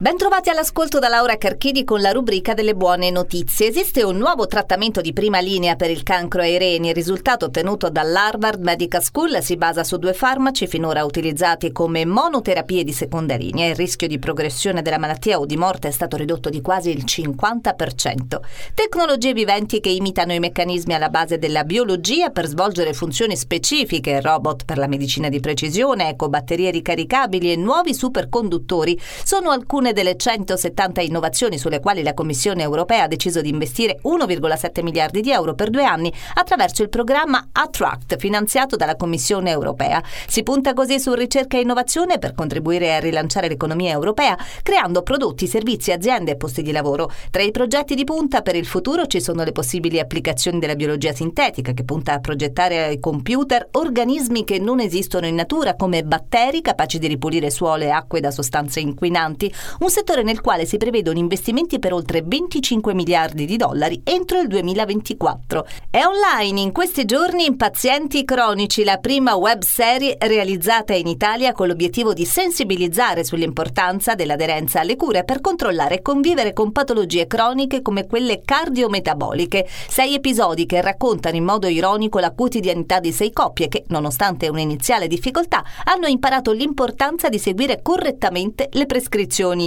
Bentrovati all'ascolto da Laura Carchidi con la rubrica delle buone notizie. Esiste un nuovo trattamento di prima linea per il cancro ai reni. Il risultato ottenuto dall'Harvard Medical School si basa su due farmaci finora utilizzati come monoterapie di seconda linea. Il rischio di progressione della malattia o di morte è stato ridotto di quasi il 50%. Tecnologie viventi che imitano i meccanismi alla base della biologia per svolgere funzioni specifiche, robot per la medicina di precisione, ecobatterie ricaricabili e nuovi superconduttori sono alcune alcune delle 170 innovazioni sulle quali la Commissione europea ha deciso di investire 1,7 miliardi di euro per due anni attraverso il programma Attract finanziato dalla Commissione europea. Si punta così su ricerca e innovazione per contribuire a rilanciare l'economia europea, creando prodotti, servizi, aziende e posti di lavoro. Tra i progetti di punta per il futuro ci sono le possibili applicazioni della biologia sintetica, che punta a progettare ai computer organismi che non esistono in natura, come batteri capaci di ripulire suolo e acque da sostanze inquinanti, un settore nel quale si prevedono investimenti per oltre 25 miliardi di dollari entro il 2024. È online in questi giorni Impazienti Cronici, la prima web serie realizzata in Italia con l'obiettivo di sensibilizzare sull'importanza dell'aderenza alle cure per controllare e convivere con patologie croniche come quelle cardiometaboliche. Sei episodi che raccontano in modo ironico la quotidianità di sei coppie che, nonostante un'iniziale difficoltà, hanno imparato l'importanza di seguire correttamente le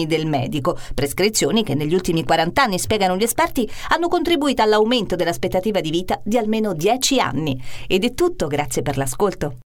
del medico, prescrizioni che negli ultimi 40 anni, spiegano gli esperti, hanno contribuito all'aumento dell'aspettativa di vita di almeno 10 anni. Ed è tutto, grazie per l'ascolto.